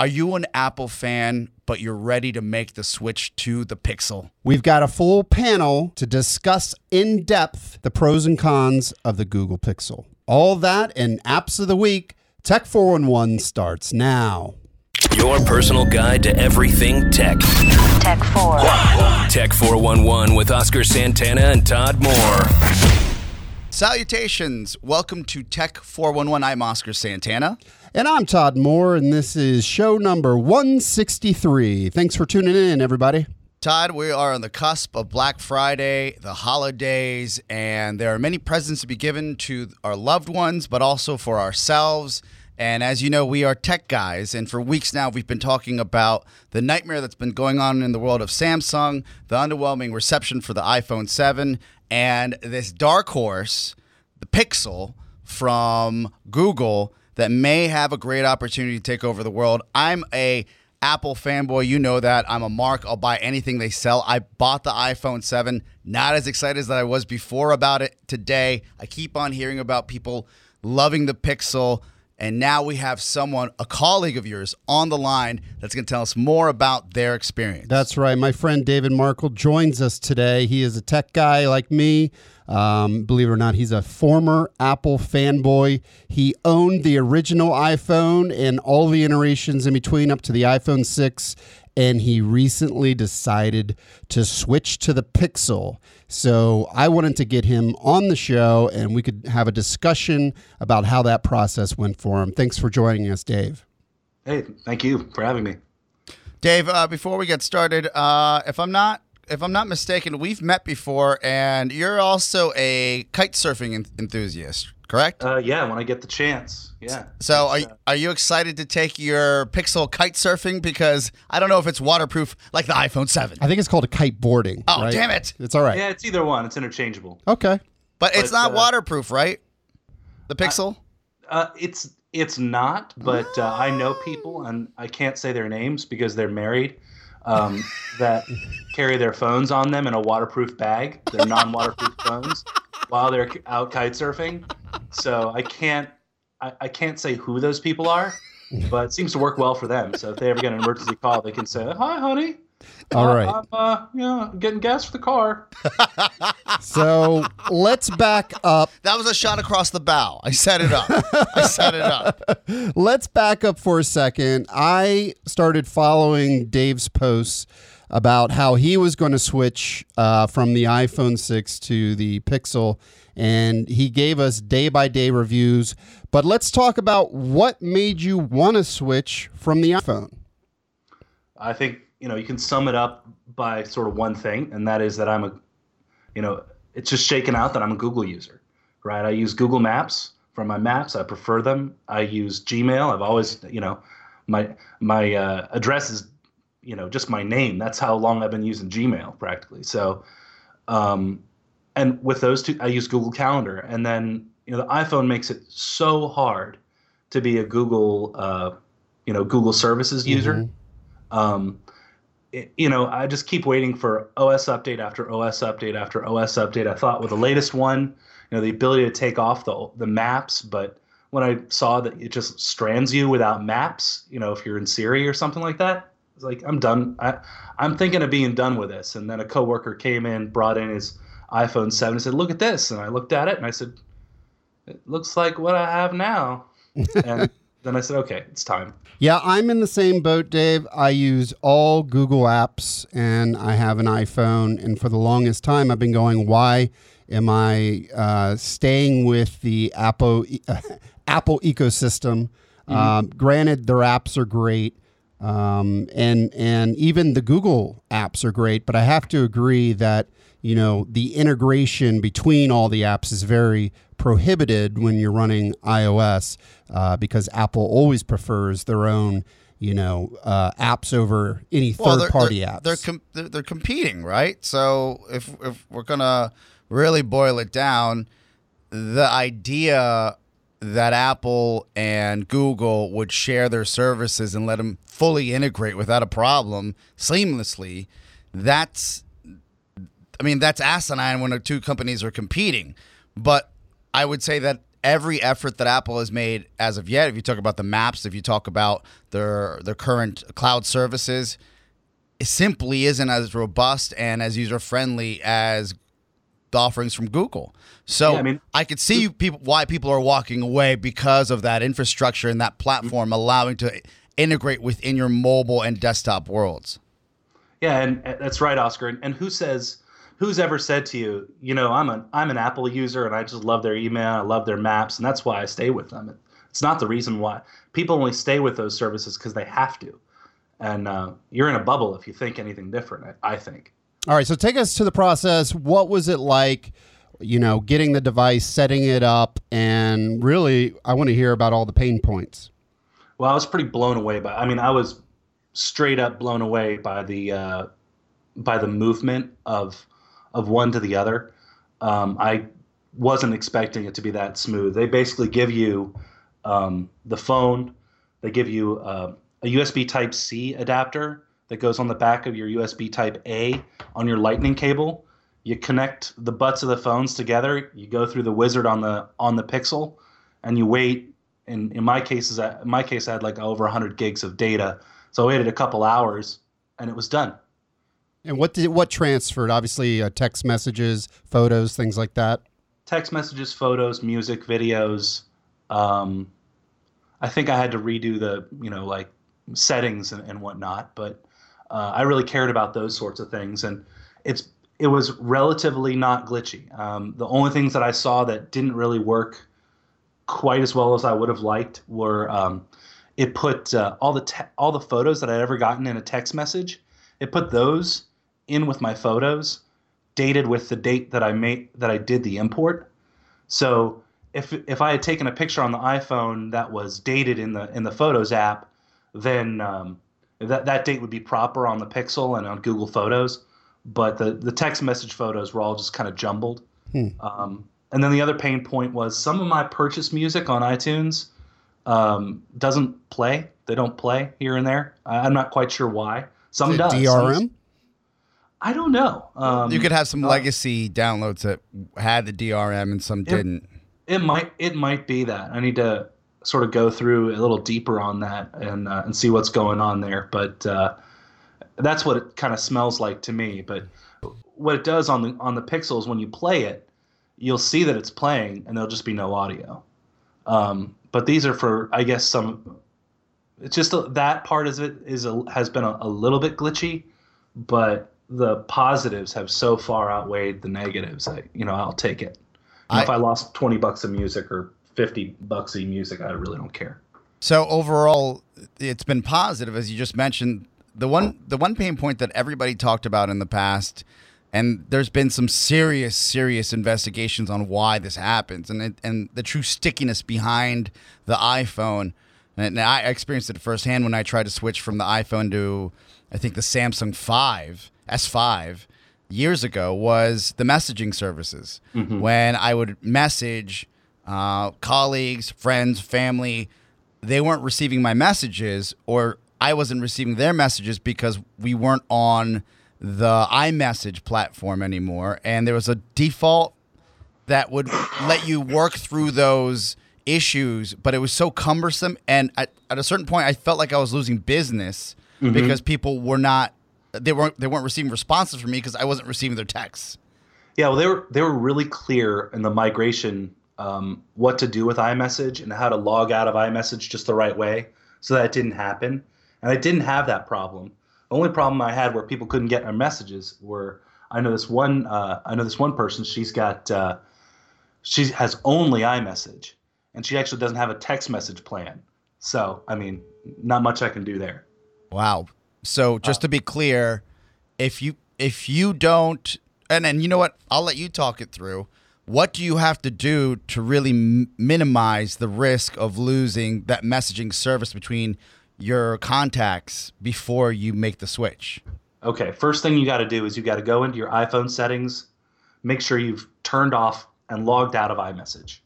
Are you an Apple fan, but you're ready to make the switch to the Pixel? We've got a full panel to discuss in depth the pros and cons of the Google Pixel. All that and apps of the week. Tech 411 starts now. Your personal guide to everything tech. Tech 4. Tech 411 with Oscar Santana and Todd Moore. Salutations. Welcome to Tech 411. I'm Oscar Santana. And I'm Todd Moore, and this is show number 163. Thanks for tuning in, everybody. Todd, we are on the cusp of Black Friday, the holidays, and there are many presents to be given to our loved ones, but also for ourselves. And as you know, we are tech guys, and for weeks now, we've been talking about the nightmare that's been going on in the world of Samsung, the underwhelming reception for the iPhone 7, and this dark horse, the Pixel from Google, that may have a great opportunity to take over the world. I'm a Apple fanboy, you know that. I'm a mark. I'll buy anything they sell. I bought the iPhone 7, not as excited as I was before about it today. I keep on hearing about people loving the Pixel. And now we have someone, a colleague of yours, on the line that's going to tell us more about their experience. That's right. My friend David Markle joins us today. He is a tech guy like me. Um, believe it or not, he's a former Apple fanboy. He owned the original iPhone and all the iterations in between up to the iPhone 6. And he recently decided to switch to the Pixel. So I wanted to get him on the show and we could have a discussion about how that process went for him. Thanks for joining us, Dave. Hey, thank you for having me. Dave, uh, before we get started, uh, if I'm not if I'm not mistaken, we've met before, and you're also a kite surfing enthusiast, correct? Uh, yeah, when I get the chance. Yeah. so, are, uh, are you excited to take your Pixel kite surfing? Because I don't know if it's waterproof like the iPhone 7. I think it's called a kite boarding. Oh, right? damn it. It's all right. yeah, it's either one. It's interchangeable. Okay. But it's not uh, waterproof, right? The Pixel? Uh, it's it's not, but uh, I know people, and I can't say their names because they're married, um, that carry their phones on them in a waterproof bag. They're non-waterproof phones while they're out kite surfing. So I can't I, I can't say who those people are, but it seems to work well for them. So if they ever get an emergency call, they can say, "Hi, honey." All Uh, right. I'm, uh, yeah, getting gas for the car. So let's back up. That was a shot across the bow. I set it up. I set it up. Let's back up for a second. I started following Dave's posts about how he was going to switch uh, from the iPhone 6 to the Pixel, and he gave us day by day reviews. But let's talk about what made you want to switch from the iPhone. I think you know you can sum it up by sort of one thing, and that is that I'm a, you know, it's just shaken out that I'm a Google user, right? I use Google Maps for my maps. I prefer them. I use Gmail. I've always, you know, my my uh, address is, you know, just my name. That's how long I've been using Gmail practically. So, um, and with those two, I use Google Calendar, and then you know the iPhone makes it so hard to be a Google, uh, you know, Google Services user um, it- you know, I just keep waiting for OS update after OS update after OS update. I thought with the latest one, you know, the ability to take off the the maps, but when I saw that it just strands you without maps, you know, if you're in Siri or something like that, it's like I'm done. I, I'm thinking of being done with this. And then a coworker came in, brought in his iPhone 7, and said, "Look at this." And I looked at it and I said, "It looks like what I have now." and then I said, "Okay, it's time." Yeah, I'm in the same boat, Dave. I use all Google apps and I have an iPhone. And for the longest time, I've been going, why am I uh, staying with the Apple, Apple ecosystem? Um, granted, their apps are great. Um, and and even the Google apps are great, but I have to agree that you know the integration between all the apps is very prohibited when you're running iOS uh, because Apple always prefers their own you know uh, apps over any Well, third party apps. They're, com- they're they're competing, right? So if if we're gonna really boil it down, the idea that Apple and Google would share their services and let them fully integrate without a problem seamlessly, that's I mean, that's asinine when the two companies are competing. But I would say that every effort that Apple has made as of yet, if you talk about the maps, if you talk about their their current cloud services, it simply isn't as robust and as user friendly as the offerings from Google. So Yeah, I mean- I could see people why people are walking away because of that infrastructure and that platform allowing to integrate within your mobile and desktop worlds. Yeah, and and that's right, Oscar. And, and who says, who's ever said to you, you know, I'm an I'm an Apple user and I just love their email, I love their maps, and that's why I stay with them. It's not the reason why people only stay with those services because they have to. And uh, you're in a bubble if you think anything different. I, I think. All right, so take us to the process. What was it like, you know, getting the device, setting it up, and really, I want to hear about all the pain points. Well, I was pretty blown away by. I mean, I was straight up blown away by the uh, by the movement of of one to the other. Um, I wasn't expecting it to be that smooth. They basically give you um, the phone. They give you uh, a USB Type C adapter that goes on the back of your USB Type A on your Lightning cable. You connect the butts of the phones together. You go through the wizard on the on the Pixel, and you wait. In in my cases, in my case, I had like over 100 gigs of data, so I waited a couple hours, and it was done. And what did what transferred? Obviously, uh, text messages, photos, things like that. text messages, photos, music, videos. Um, I think I had to redo the, you know, like settings and, and whatnot, but uh, I really cared about those sorts of things, and it's it was relatively not glitchy. Um, the only things that I saw that didn't really work quite as well as I would have liked were um, it put uh, all the te- all the photos that I'd ever gotten in a text message. It put those in with my photos, dated with the date that I made that I did the import. So if if I had taken a picture on the iPhone that was dated in the in the Photos app, then um, that that date would be proper on the Pixel and on Google Photos. But the the text message photos were all just kind of jumbled. Um, and then the other pain point was some of my purchase music on iTunes um, doesn't play. They don't play here and there. I, I'm not quite sure why. Some does. Some- DRM. I don't know. Um, You could have some uh, legacy downloads that had the DRM and some didn't. It might it might be that I need to sort of go through a little deeper on that and uh, and see what's going on there. But uh, that's what it kind of smells like to me. But what it does on the on the pixels when you play it, you'll see that it's playing and there'll just be no audio. Um, but these are for I guess some. It's just a, that part of it is a, has been a, a little bit glitchy, but the positives have so far outweighed the negatives. I, you know, I'll take it. I- if I lost twenty bucks of music or fifty bucks of music, I really don't care. So overall, it's been positive, as you just mentioned. The one, the one pain point that everybody talked about in the past, and there's been some serious, serious investigations on why this happens, and it, and the true stickiness behind the iPhone. And I experienced it firsthand when I tried to switch from the iPhone to, I think the Samsung Five S5 years ago was the messaging services. When I would message uh, colleagues, friends, family, they weren't receiving my messages, or I wasn't receiving their messages because we weren't on the iMessage platform anymore. And there was a default that would let you work through those issues, but it was so cumbersome. And at, at a certain point, I felt like I was losing business because people were not they weren't they weren't receiving responses from me because I wasn't receiving their texts. Yeah, well, they were they were really clear in the migration um, what to do with iMessage and how to log out of iMessage just the right way, so that it didn't happen. And I didn't have that problem. The only problem I had where people couldn't get our messages were I know this one uh, I know this one person. She's got uh, she has only iMessage, and she actually doesn't have a text message plan. So I mean, not much I can do there. Wow. So just oh. to be clear, if you if you don't and then you know what, I'll let you talk it through. What do you have to do to really m- minimize the risk of losing that messaging service between your contacts before you make the switch? Okay, first thing you got to do is you got to go into your iPhone settings, make sure you've turned off and logged out of iMessage,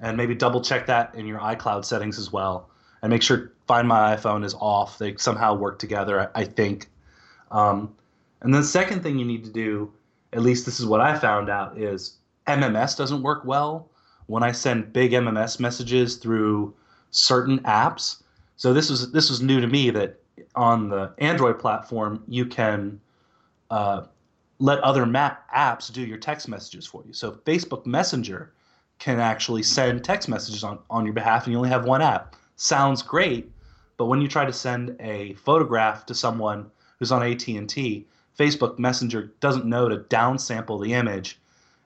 and maybe double check that in your iCloud settings as well, and make sure Find My iPhone is off. They somehow work together, I I think. Um, and then the second thing you need to do, at least this is what I found out, is MMS doesn't work well when I send big MMS messages through certain apps. So this was this was new to me that on the Android platform you can uh, let other map apps do your text messages for you. So Facebook Messenger can actually send text messages on, on your behalf and you only have one app. Sounds great, but when you try to send a photograph to someone who's on AT&T, Facebook Messenger doesn't know to downsample the image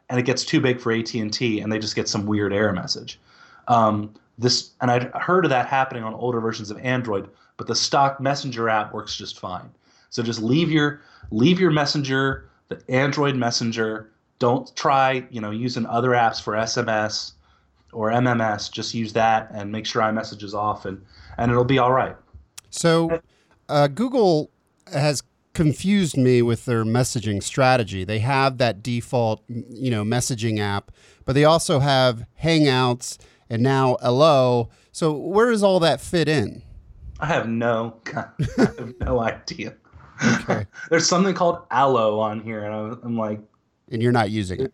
and it gets too big for AT&T and they just get some weird error message. Um, this and I'd heard of that happening on older versions of Android, but the stock Messenger app works just fine. So just leave your leave your Messenger, the Android Messenger. Don't try, you know, using other apps for SMS or MMS. Just use that and make sure iMessage is off, and and it'll be all right. So, uh, Google has confused me with their messaging strategy. They have that default, you know, messaging app, but they also have Hangouts and now Allo. So, where does all that fit in? I have no, I have no idea. Okay. There's something called Allo on here, and I'm, I'm like, And you're not using it.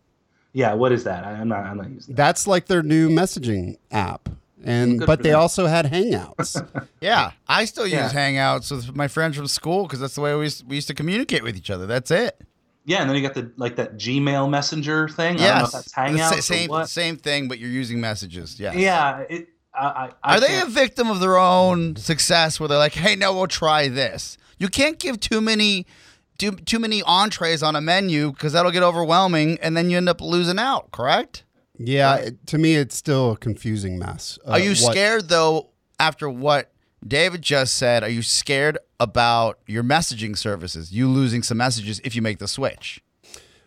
Yeah, what is that? I, I'm not, I'm not using that. That's like their new messaging app. And Good but they them. also had Hangouts. Yeah, I still use Yeah. Hangouts with my friends from school because that's the way we used, we used to communicate with each other. That's it. Yeah, and then you got the like that Gmail Messenger thing. I don't know if Yes, that's The sa- Hangouts or same what. same thing, but you're using messages. Yes. Yeah, it, I, I, I Are they a victim of their own success where they're like, "Hey, no, we'll try this." You can't give too many too, too many entrees on a menu because that'll get overwhelming and then you end up losing out, correct? yeah, it- to me, it's still a confusing mess. Uh, Are you what- scared though after what David just said? Are you scared about your messaging services, you losing some messages if you make the switch?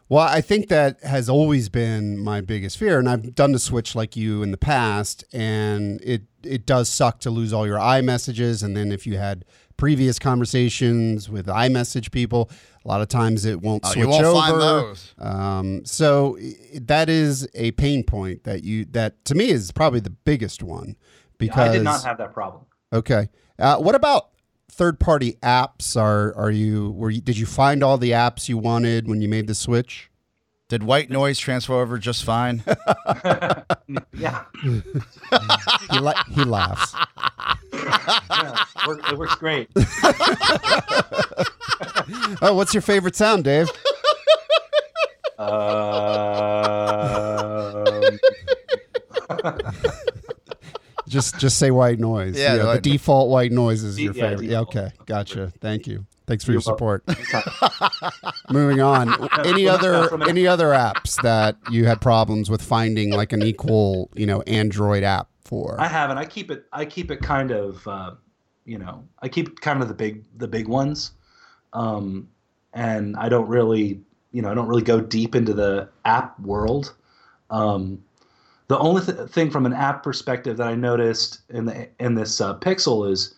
Well, I think that has always been my biggest fear, and I've done the switch like you in the past, and it it does suck to lose all your iMessages, and then if you had previous conversations with iMessage people, a lot of times it won't Oh, switch you won't over. find those. Um, so that is a pain point that you that to me is probably the biggest one because I did not have that problem. Okay. Uh, what about third party apps? Are are you were you, did you find all the apps you wanted when you made the switch? Did white noise transfer over just fine? Yeah, He la- he laughs. yeah it works great. Oh, what's your favorite sound, Dave? Um, Just just say white noise. Yeah, the white- default white noise is your Yeah, favorite. Yeah, okay, gotcha. Thank you. Thanks for You're your support. Moving on. Any other any other apps that you had problems with finding like an equal, you know, Android app for? I haven't. I keep it. I keep it kind of. Uh, you know, I keep kind of the big the big ones, um, and I don't really. You know, I don't really go deep into the app world. Um, the only th- thing from an app perspective that I noticed in the in this uh, Pixel is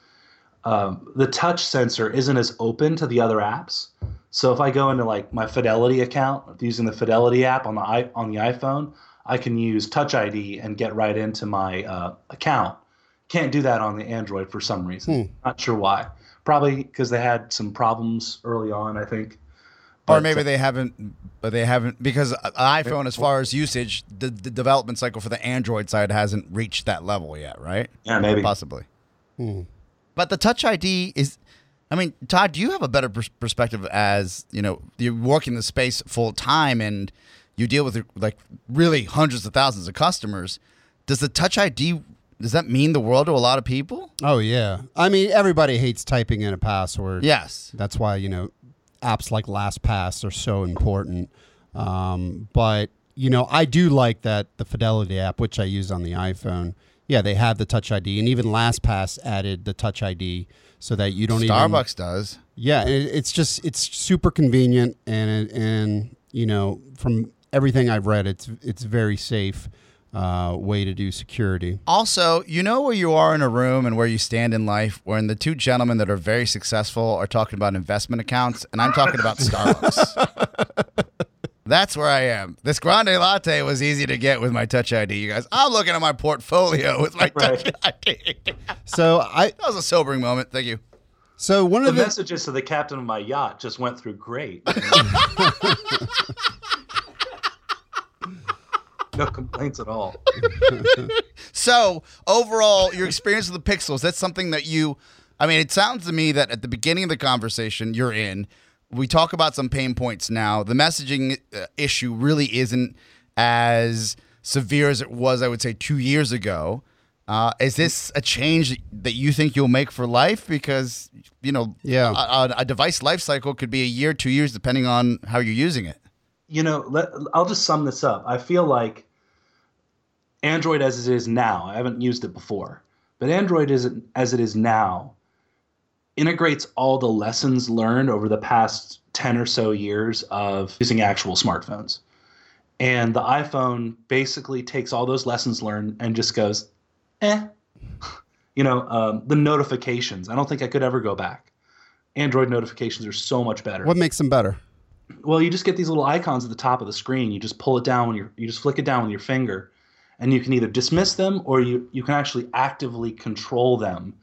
um, the touch sensor isn't as open to the other apps. So if I go into like my Fidelity account using the Fidelity app on the i on the iPhone, I can use Touch ID and get right into my uh, account. Can't do that on the Android for some reason. Not sure why. Probably because they had some problems early on. I think. or maybe uh, they haven't, but they haven't because iPhone, as far as usage, the, the development cycle for the Android side hasn't reached that level yet, right? Yeah, maybe. Possibly. Hmm. But the Touch ID is, I mean, Todd, do you have a better pers- perspective as you know you work in the space full time and you deal with like really hundreds of thousands of customers? Does the Touch ID does that mean the world to a lot of people? Oh yeah. I mean, everybody hates typing in a password. Yes. That's why you know apps like LastPass are so important. Um, but you know, I do like that the Fidelity app, which I use on the iPhone. Yeah, they have the Touch ID, and even LastPass added the Touch ID so that you don't even Starbucks does. Yeah, it, it's just it's super convenient, and and you know from everything I've read, it's it's very safe uh, way to do security. Also, you know where you are in a room and where you stand in life when the two gentlemen that are very successful are talking about investment accounts, and I'm talking about Starbucks. That's where I am. This grande latte was easy to get with my Touch ID, you guys. I'm looking at my portfolio with my Touch ID. So I That was a sobering moment. Thank you. so one The of the messages to the captain of my yacht just went through great. no complaints at all. So overall, your experience with the Pixels, that's something that you I mean, it sounds to me that at the beginning of the conversation you're in, we talk about some pain points now. The messaging uh, issue really isn't as severe as it was, I would say, two years ago. Uh, is this a change that you think you'll make for life? Because you know, Yeah. a, a- a device life cycle could be a year, two years, depending on how you're using it. you know, let, I'll just sum this up. I feel like Android as it is now, I haven't used it before, but Android is as it is now integrates all the lessons learned over the past 10 or so years of using actual smartphones. And the iPhone basically takes all those lessons learned and just goes, eh. You know, um, the notifications. I don't think I could ever go back. Android notifications are so much better. What makes them better? Well, you just get these little icons at the top of the screen. You just pull it down when you you just flick it down with your finger, and you can either dismiss them or you you can actually actively control them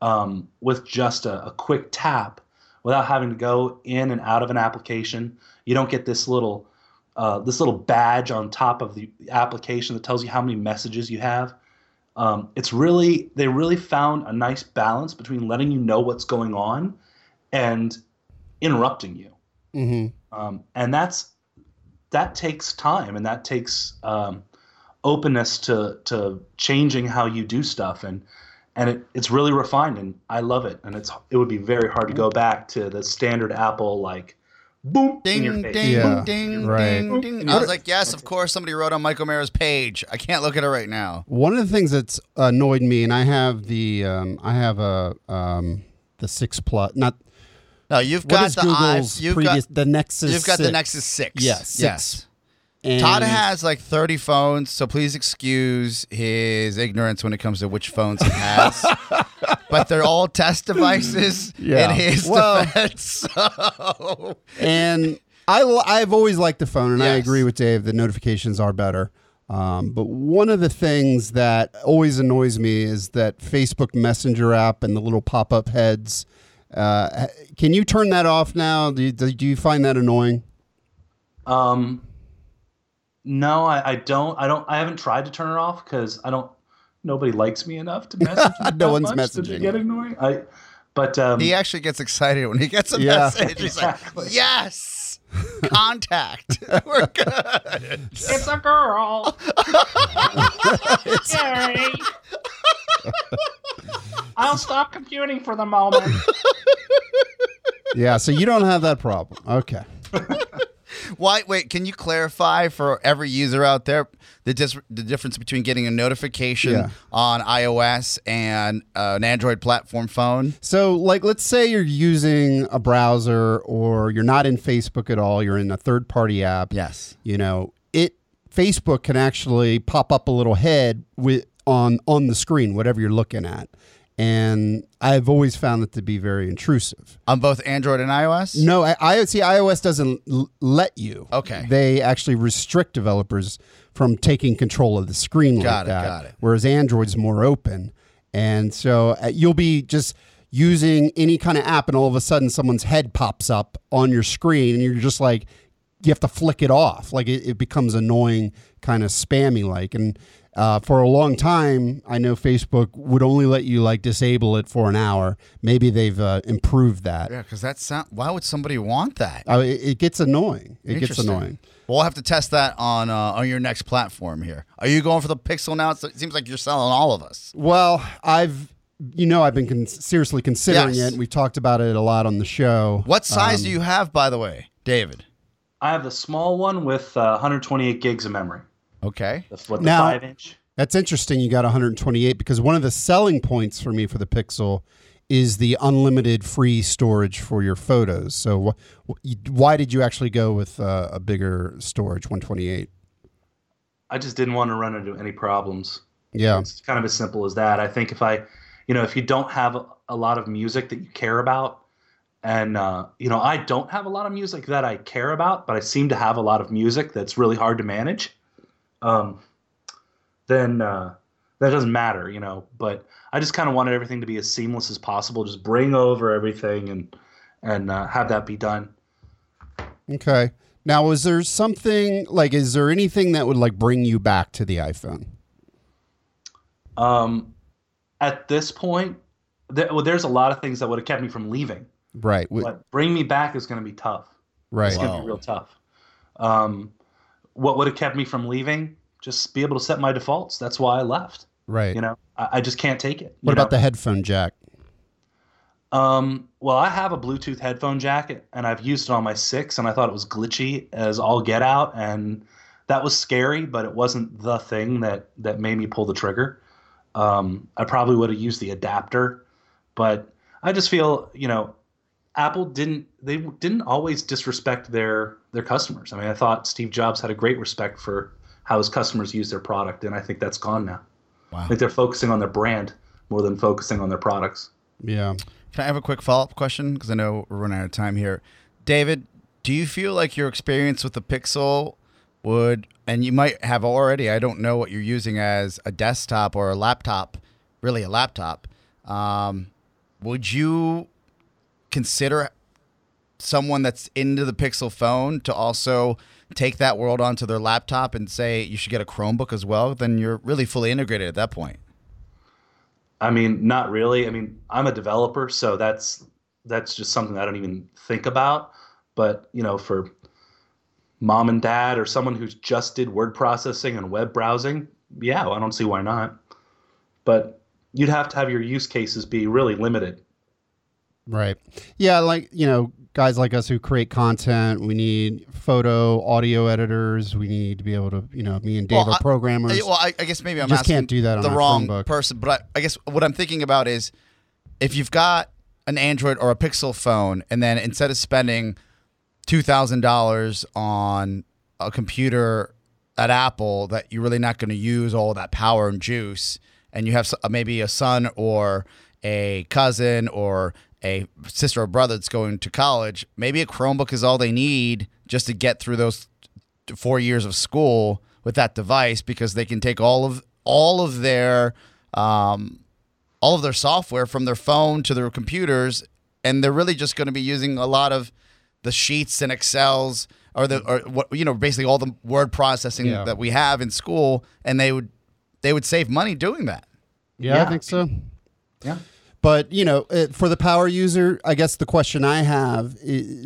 um, with just a, a quick tap without having to go in and out of an application. You don't get this little uh, this little badge on top of the application that tells you how many messages you have. Um, it's really they really found a nice balance between letting you know what's going on and interrupting you Mm-hmm. um, and that's that takes time and that takes um, openness to to changing how you do stuff and and it, it's really refined and I love it and it's it would be very hard to go back to the standard Apple like boom in your Ding, face. ding, Yeah, ding, right. ding, ding. I was like, yes, of course, somebody wrote on Michael Mara's page. I can't look at it right now. One of the things that's annoyed me, and I have the um, I have a um, the six plus not No, you've what got is the i- Google's you've previous got the Nexus. you've got the 6. Nexus Six. Yeah, six. yes. And Todd has like 30 phones, so please excuse his ignorance when it comes to which phones he has. but they're all test devices Yeah. in his Well- defense. So and I've always liked the phone, and I agree with Dave. The notifications are better. Um, but one of the things that always annoys me is that Facebook Messenger app and the little pop up heads. Uh, can you turn that off now? Do you, do you find that annoying? Um, no, I, I don't. I don't. I haven't tried to turn it off because I don't. Nobody likes me enough to message. me No that one's much to messaging Get you. annoying. I. But um, he actually gets excited when he gets a Yeah. message. He's Exactly. like, yes, contact. We're good. It's a girl. Yay. I'll stop computing for the moment. Yeah, so you don't have that problem. Okay. Why? Wait, can you clarify for every user out there the dis- the difference between getting a notification Yeah. on iOS and uh, an Android platform phone? So, like, let's say you're using a browser or you're not in Facebook at all, you're in a third party app. Yes. You know, it Facebook can actually pop up a little head with on on the screen, whatever you're looking at. And I've always found it to be very intrusive. On both Android and iOS? No, I, I see iOS doesn't l- let you. Okay. They actually restrict developers from taking control of the screen Got like it, that. got it. Whereas Android's more open. And so uh, you'll be just using any kind of app and all of a sudden someone's head pops up on your screen and you're just like you have to flick it off. Like it, it becomes annoying, kind of spammy like. And uh, for a long time, I know Facebook would only let you like disable it for an hour. Maybe they've uh, improved that. Yeah, because that's sound. Why would somebody want that? Uh, it, it gets annoying. It gets Interesting. annoying. We'll have to test that on uh, on your next platform here. Are you going for the Pixel now? It's- It seems like you're selling all of us. Well, I've you know I've been con- seriously considering Yes. it. We've talked about it a lot on the show. What size Um, do you have, by the way, David? I have the small one with uh, 128 gigs of memory. Okay. The, what, the Now- five inch. That's interesting. You got 128 because one of the selling points for me for the Pixel is the unlimited free storage for your photos. So, wh- wh- why did you actually go with uh, a bigger storage, 128? I just didn't want to run into any problems. Yeah, It's kind of as simple as that. I think if I, you know, if you don't have a, a lot of music that you care about, and uh, you know, I don't have a lot of music that I care about, but I seem to have a lot of music that's really hard to manage. Um, then uh, that doesn't matter, you know. But I just kind of wanted everything to be as seamless as possible. Just bring over everything and and uh, have that be done. Okay. Now, is there something like? Is there anything that would like bring you back to the iPhone? Um, at this point, there, well, there's a lot of things that would have kept me from leaving. Right. w- But bring me back is going to be tough. right. It's going to be real tough. Um, what would have kept me from leaving? Just be able to set my defaults. That's why I left. Right. You know, I, I just can't take it. what about know? the headphone jack? Um, well, I have a Bluetooth headphone jacket, and I've used it on my six, and I thought it was glitchy as all get out, and that was scary, but it wasn't the thing that that made me pull the trigger. Um, I probably would have used the adapter, but I just feel, you know, Apple didn't they didn't always disrespect their their customers. I mean, I thought Steve Jobs had a great respect for how his customers use their product, and I think that's gone now. Wow. I think they're focusing on their brand more than focusing on their products. Yeah. Can I have a quick follow up question? Because I know we're running out of time here. David, do you feel like your experience with the Pixel would, and you might have already, I don't know what you're using as a desktop or a laptop, really a laptop. Um, would you consider someone that's into the Pixel phone to also take that world onto their laptop and say you should get a Chromebook as well? Then you're really fully integrated at that point. I mean, not really. I mean, I'm a developer, so that's that's just something I don't even think about. But you know, for mom and dad or someone who's just did word processing and web browsing, yeah, I don't see why not. But you'd have to have your use cases be really limited. Right. Yeah, like, you know, guys like us who create content, we need photo, audio editors, we need to be able to, you know, me and Dave Well, are programmers. Uh, Well, I, I guess maybe I'm just asking can't do that on the wrong person. But I, I guess what I'm thinking about is if you've got an Android or a Pixel phone, and then instead of spending two thousand dollars on a computer at Apple that you're really not going to use all that power and juice, and you have maybe a son or a cousin or a sister or brother that's going to college, maybe a Chromebook is all they need just to get through those four years of school with that device because they can take all of all of their um, all of their software from their phone to their computers, and they're really just going to be using a lot of the sheets and Excels or the or what you know basically all the word processing Yeah. that we have in school, and they would they would save money doing that. yeah, I think so. Yeah. But you know, uh, for the power user, I guess the question I have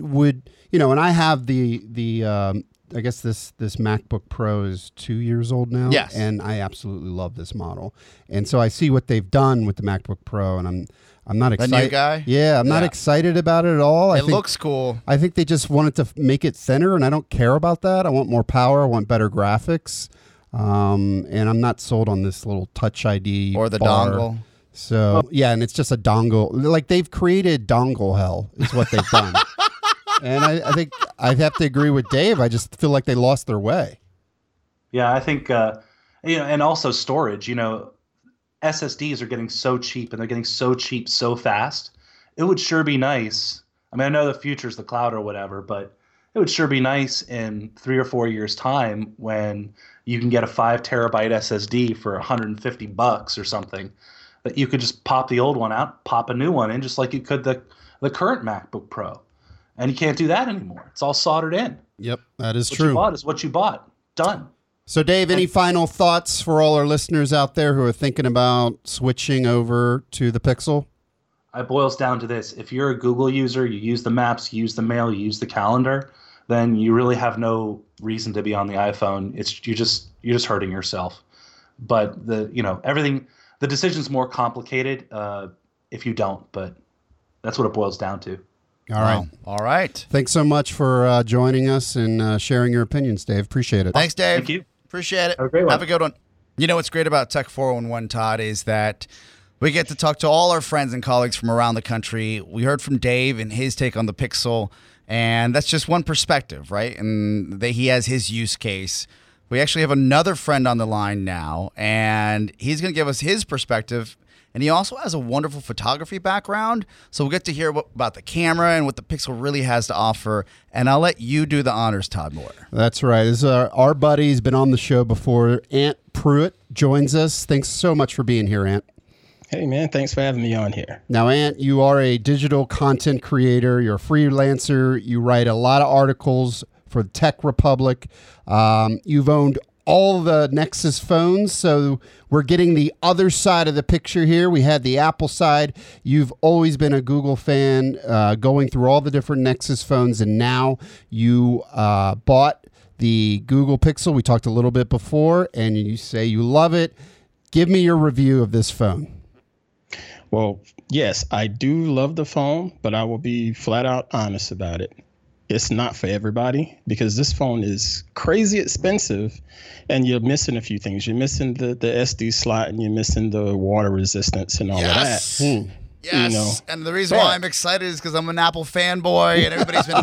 would you know, and I have the the um, I guess this this MacBook Pro is two years old now. Yes. and I absolutely love this model, and so I see what they've done with the MacBook Pro, and I'm I'm not The excited. new guy? Yeah, I'm not Yeah. excited about it at all. I it think, looks cool. I think they just wanted to f- make it thinner, and I don't care about that. I want more power. I want better graphics. Um, and I'm not sold on this little Touch ID Or the bar. dongle. So yeah, and it's just a dongle. Like they've created dongle hell is what they've done. and I, I think I have to agree with Dave. I just feel like they lost their way. Yeah, I think uh, you know, and also storage. You know, SSDs are getting so cheap, and they're getting so cheap so fast. It would sure be nice. I mean, I know the future's the cloud or whatever, but it would sure be nice in three or four years' time when you can get a five terabyte SSD for 150 bucks or something. That you could just pop the old one out, pop a new one in, just like you could the the current MacBook Pro, and you can't do that anymore. It's all soldered in. Yep, that is What you true. bought is what you bought. Done. So Dave, any final thoughts for all our listeners out there who are thinking about switching over to the Pixel? it boils down to this if you're a google user you use the maps you use the mail you use the calendar then you really have no reason to be on the iphone it's you just you're just hurting yourself but the you know everything the decision's more complicated uh, if you don't but that's what it boils down to All right. Wow. All right. Thanks so much for uh, joining us and uh, sharing your opinions, Dave. Appreciate it. Thanks, Dave. Thank you. Appreciate it. Have a great one. Have a good one. You know what's great about Tech 411, Todd, is that we get to talk to all our friends and colleagues from around the country. We heard from Dave and his take on the Pixel, and that's just one perspective, right? And they, he has his use case. We actually have another friend on the line now, and he's going to give us his perspective. And he also has a wonderful photography background. So we'll get to hear what, about the camera and what the Pixel really has to offer. And I'll let you do the honors, Todd Moore. That's right. This is our, our buddy. He's been on the show before. Ant Pruitt joins us. Thanks so much for being here, Ant. Hey man, thanks for having me on here. Now, Ant, you are a digital content creator. You're a freelancer. You write a lot of articles for Tech Republic. Um, you've owned all the Nexus phones, so we're getting the other side of the picture here. We had the Apple side. You've always been a Google fan, uh, going through all the different Nexus phones, and now you uh, bought the Google Pixel. We talked a little bit before, and you say you love it. Give me your review of this phone. Well, yes, I do love the phone, but I will be flat out honest about it. It's not for everybody because this phone is crazy expensive and you're missing a few things. You're missing the, the SD slot and you're missing the water resistance and all Yes. of that. Hmm. Yes, know. and the reason why I'm excited is because I'm an Apple fanboy, and everybody's been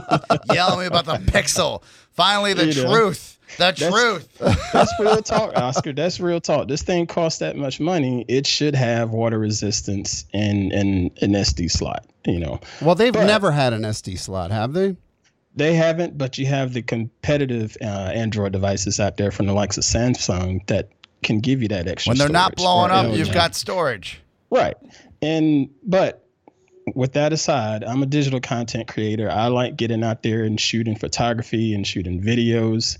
yelling at me about the Pixel. Finally, the You know. truth, the truth. That's real talk, Oscar. That's real talk. This thing costs that much money. It should have water resistance and, and an SD slot, you know. Well, they've But- never had an SD slot, have they? They haven't, but you have the competitive uh, Android devices out there from the likes of Samsung that can give you that extra. When they're not blowing up, LG. you've got storage. right. And but with that aside, I'm a digital content creator. I like getting out there and shooting photography and shooting videos.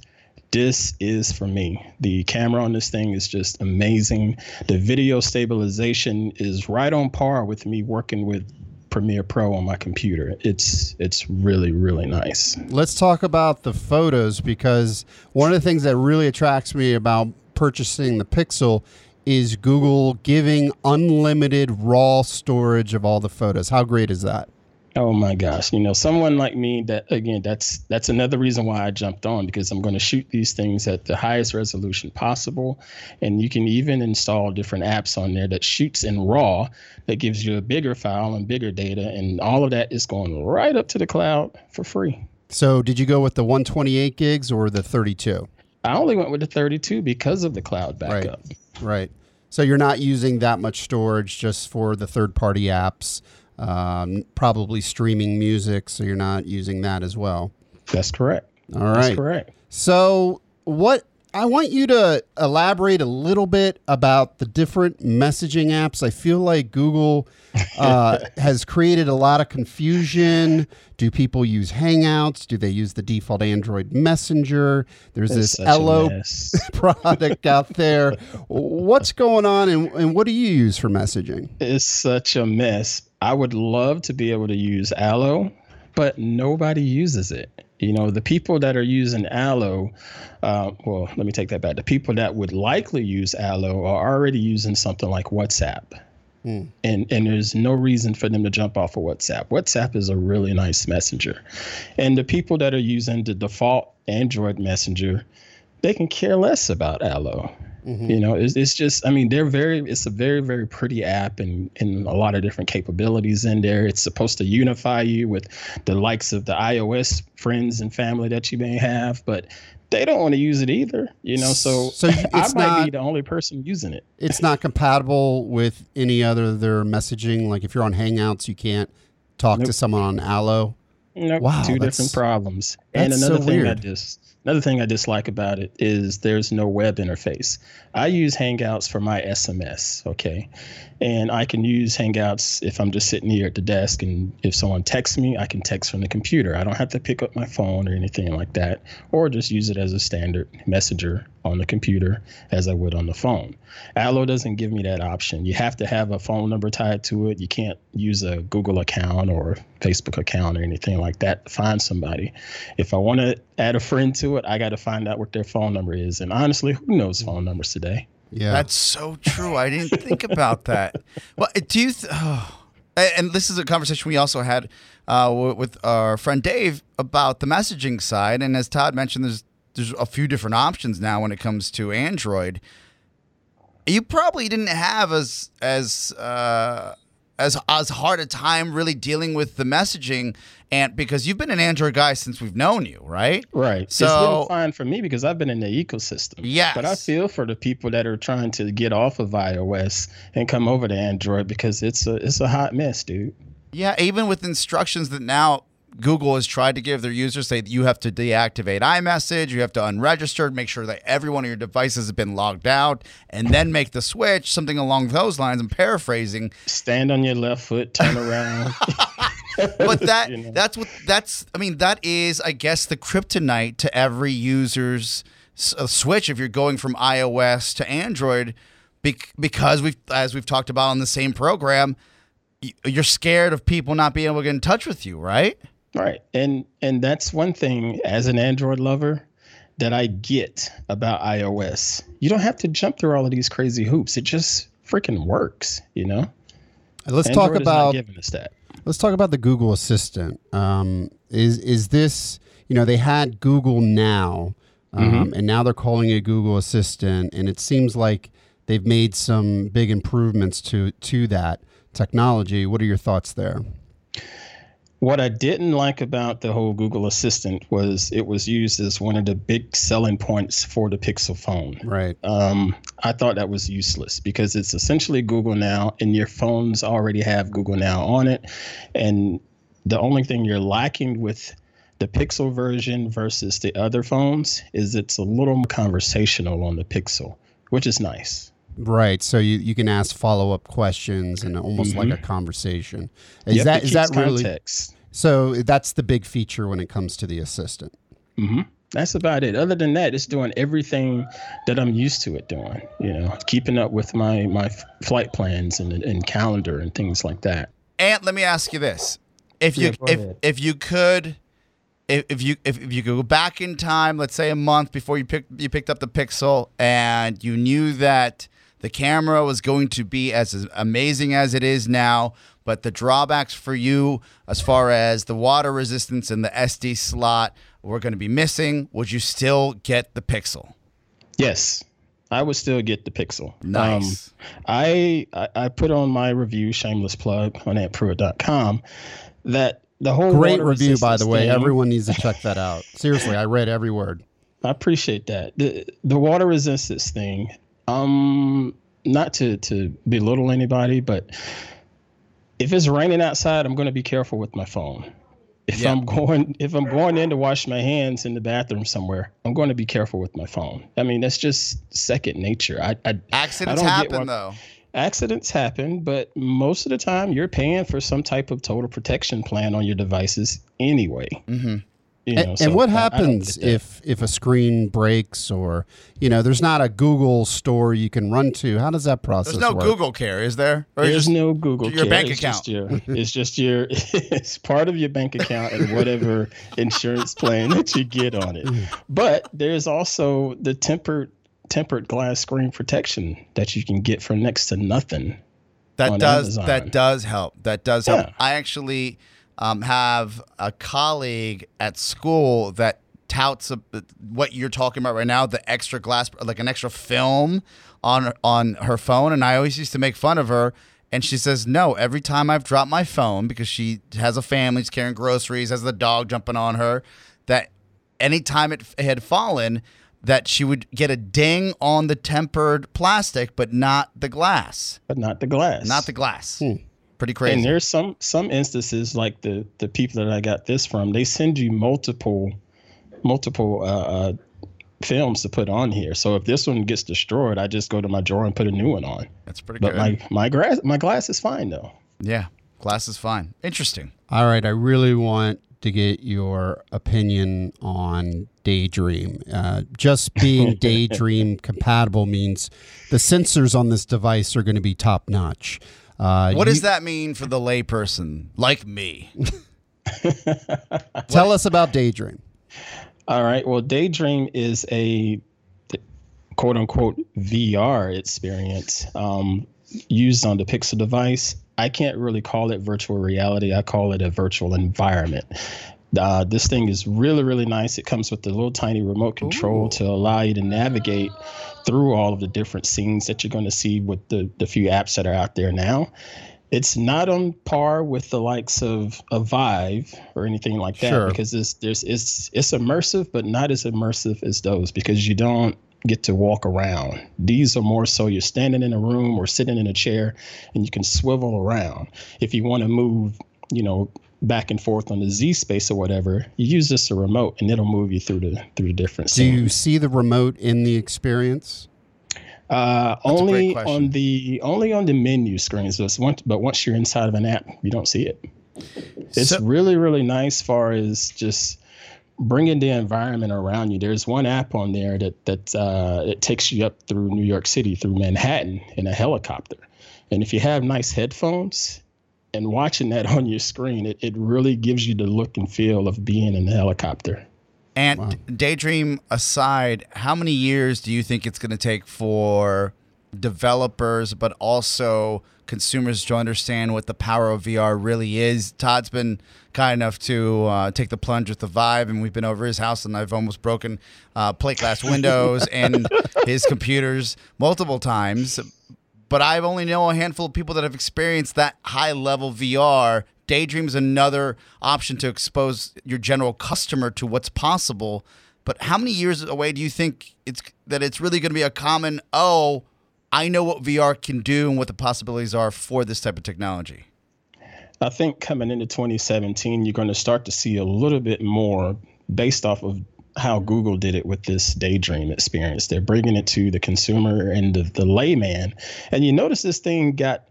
This is for me. The camera on this thing is just amazing. The video stabilization is right on par with me working with Premiere Pro on my computer. It's it's really really nice. Let's talk about the photos because one of the things that really attracts me about purchasing the Pixel is Google giving unlimited raw storage of all the photos. How great is that? Oh my gosh, you know, someone like me that again, that's that's another reason why I jumped on because I'm going to shoot these things at the highest resolution possible and you can even install different apps on there that shoots in raw that gives you a bigger file and bigger data and all of that is going right up to the cloud for free. So, did you go with the 128 gigs or the 32? I only went with the 32 because of the cloud backup. Right. Right. So, you're not using that much storage just for the third party apps, um, probably streaming music. So, you're not using that as well. That's correct. All right. That's correct. So, what I want you to elaborate a little bit about the different messaging apps. I feel like Google uh, has created a lot of confusion. Do people use Hangouts? Do they use the default Android Messenger? There's It's this Allo product out there. What's going on, and, and what do you use for messaging? It's such a mess. I would love to be able to use Allo, but nobody uses it. You know, the people that are using Allo, uh, well, let me take that back. The people that would likely use Allo are already using something like WhatsApp. And, and there's no reason for them to jump off of WhatsApp. WhatsApp is a really nice messenger. And the people that are using the default Android messenger, they can care less about Allo. Mm-hmm. You know, it's, it's just, I mean, they're very, it's a very, very pretty app and, and a lot of different capabilities in there. It's supposed to unify you with the likes of the iOS friends and family that you may have, but they don't want to use it either, you know, so, So I might not- be the only person using it. It's not compatible with any other their messaging. Like if you're on Hangouts, you can't talk to someone on Allo. Nope, Wow, two different problems. And another so thing I weird. just another thing I dislike about it is there's no web interface. I use Hangouts for my SMS, okay? And I can use Hangouts if I'm just sitting here at the desk and if someone texts me, I can text from the computer. I don't have to pick up my phone or anything like that or just use it as a standard messenger on the computer as I would on the phone. Allo doesn't give me that option. You have to have a phone number tied to it. You can't use a Google account or Facebook account or anything like that to find somebody. If I want to add a friend to it, I got to find out what their phone number is. And honestly, who knows phone numbers today? Yeah. That's so true. I didn't think about that. Well, do you? Th- oh. And this is a conversation we also had uh, with our friend Dave about the messaging side. And as Todd mentioned, there's there's a few different options now when it comes to Android. You probably didn't have as as uh, as as hard a time really dealing with the messaging, and because you've been an Android guy since we've known you, right? Right. So it's been fine for me because I've been in the ecosystem. Yes. But I feel for the people that are trying to get off of iOS and come over to Android because it's a it's a hot mess, dude. Yeah, even with instructions that now Google has tried to give their users, say that you have to deactivate iMessage, you have to unregister, make sure that every one of your devices has been logged out, and then make the switch, something along those lines. I'm paraphrasing. Stand on your left foot, turn around. but that You know? that's what that's I mean that is I guess the kryptonite to every user's uh, switch if you're going from iOS to Android because we've as we've talked about on the same program you're scared of people not being able to get in touch with you, right? Right. And and that's one thing as an Android lover that I get about iOS. You don't have to jump through all of these crazy hoops. It just freaking works, you know? Let's Android talk about giving us that. let's talk about the Google Assistant. Um, is is this you know they had Google Now, um, and now they're calling it Google Assistant, and it seems like they've made some big improvements to to that technology. What are your thoughts there? What I didn't like about the whole Google Assistant was it was used as one of the big selling points for the Pixel phone. Right. Um, I thought that was useless because it's essentially Google Now, and your phones already have Google Now on it. And the only thing you're lacking with the Pixel version versus the other phones is it's a little more conversational on the Pixel, which is nice. Right. So you, you can ask follow up questions and almost like a conversation. Is Yep, that that really context. so? That's the big feature when it comes to the assistant. hmm That's about it. Other than that, it's doing everything that I'm used to it doing. You know, keeping up with my my flight plans and and calendar and things like that. And let me ask you this: if you Yeah, if ahead. if you could. If, if you if, if you could go back in time, let's say a month before you picked you picked up the Pixel, and you knew that the camera was going to be as amazing as it is now, but the drawbacks for you, as far as the water resistance and the SD slot, were going to be missing, would you still get the Pixel? Yes, I would still get the Pixel. Nice. Um, I, I I put on my review, shameless plug on antpruitt.com, that the whole Great review, by the way. thing- Everyone needs to check that out. Seriously, I read every word. I appreciate that. The the water resistance thing, um, not to to belittle anybody, but if it's raining outside, I'm going to be careful with my phone. If Yeah. I'm going if I'm going in to wash my hands in the bathroom somewhere, I'm going to be careful with my phone. I mean, that's just second nature. I, I Accidents I happen though. accidents happen, but most of the time you're paying for some type of total protection plan on your devices anyway. hmm You know, And, so and what I- I don't happens if if a screen breaks or you know there's not a Google store you can run to? How does that process There's no work? Google care, is there? Or There's just- no Google your Care. bank it's account. Just your, it's just your. It's part of your bank account and whatever insurance plan that you get on it. But there's also the tempered tempered glass screen protection that you can get for next to nothing. That on does Amazon. that does help. That does help. Yeah. I actually um, have a colleague at school that touts a, what you're talking about right now, the extra glass, like an extra film on on her phone, and I always used to make fun of her. And she says, no, every time I've dropped my phone because she has a family, she's carrying groceries, has the dog jumping on her, that anytime it had fallen, that she would get a ding on the tempered plastic, but not the glass. but not the glass. Not the glass. Pretty crazy. And there's some some instances like the the people that I got this from. They send you multiple multiple uh, uh, films to put on here. So if this one gets destroyed, I just go to my drawer and put a new one on. That's pretty But good. my my glass my glass is fine though. yeah, glass is fine. Interesting. All right, I really want to get your opinion on Daydream. Uh, just being Daydream compatible means the sensors on this device are going to be top notch. Uh, What you- does that mean for the layperson like me? Tell us about Daydream. All right. Well, Daydream is a quote unquote VR experience um, used on the Pixel device. I can't really call it virtual reality. I call it a virtual environment. Uh, this thing is really, really nice. It comes with a little tiny remote control to allow you to navigate through all of the different scenes that you're going to see with the, the few apps that are out there now. It's not on par with the likes of a Vive or anything like that Sure. because it's there's it's it's immersive, but not as immersive as those because you don't get to walk around. These are more so you're standing in a room or sitting in a chair and you can swivel around. If you want to move, you know, back and forth on the Z space or whatever, you use this a remote and it'll move you through the through the different Do you see the remote in the experience? Uh, only on the only on the menu screens. So once, but once you're inside of an app, you don't see it. It's So- really, really nice far as just bringing the environment around you. There's one app on there that that uh, it takes you up through New York City, through Manhattan in a helicopter. And if you have nice headphones and watching that on your screen, it, it really gives you the look and feel of being in a helicopter. And Daydream aside, how many years do you think it's going to take for developers, but also consumers to understand what the power of VR really is? Todd's been kind enough to uh, take the plunge with the Vive, and we've been over his house, and I've almost broken uh, plate glass windows and his computers multiple times. But I've only know a handful of people that have experienced that high level VR. Daydream is another option to expose your general customer to what's possible. But how many years away do you think it's that it's really going to be a common? Oh, I know what VR can do and what the possibilities are for this type of technology. I think coming into 2017, you're going to start to see a little bit more based off of how Google did it with this daydream experience. They're bringing it to the consumer and the, the layman. And you notice this thing got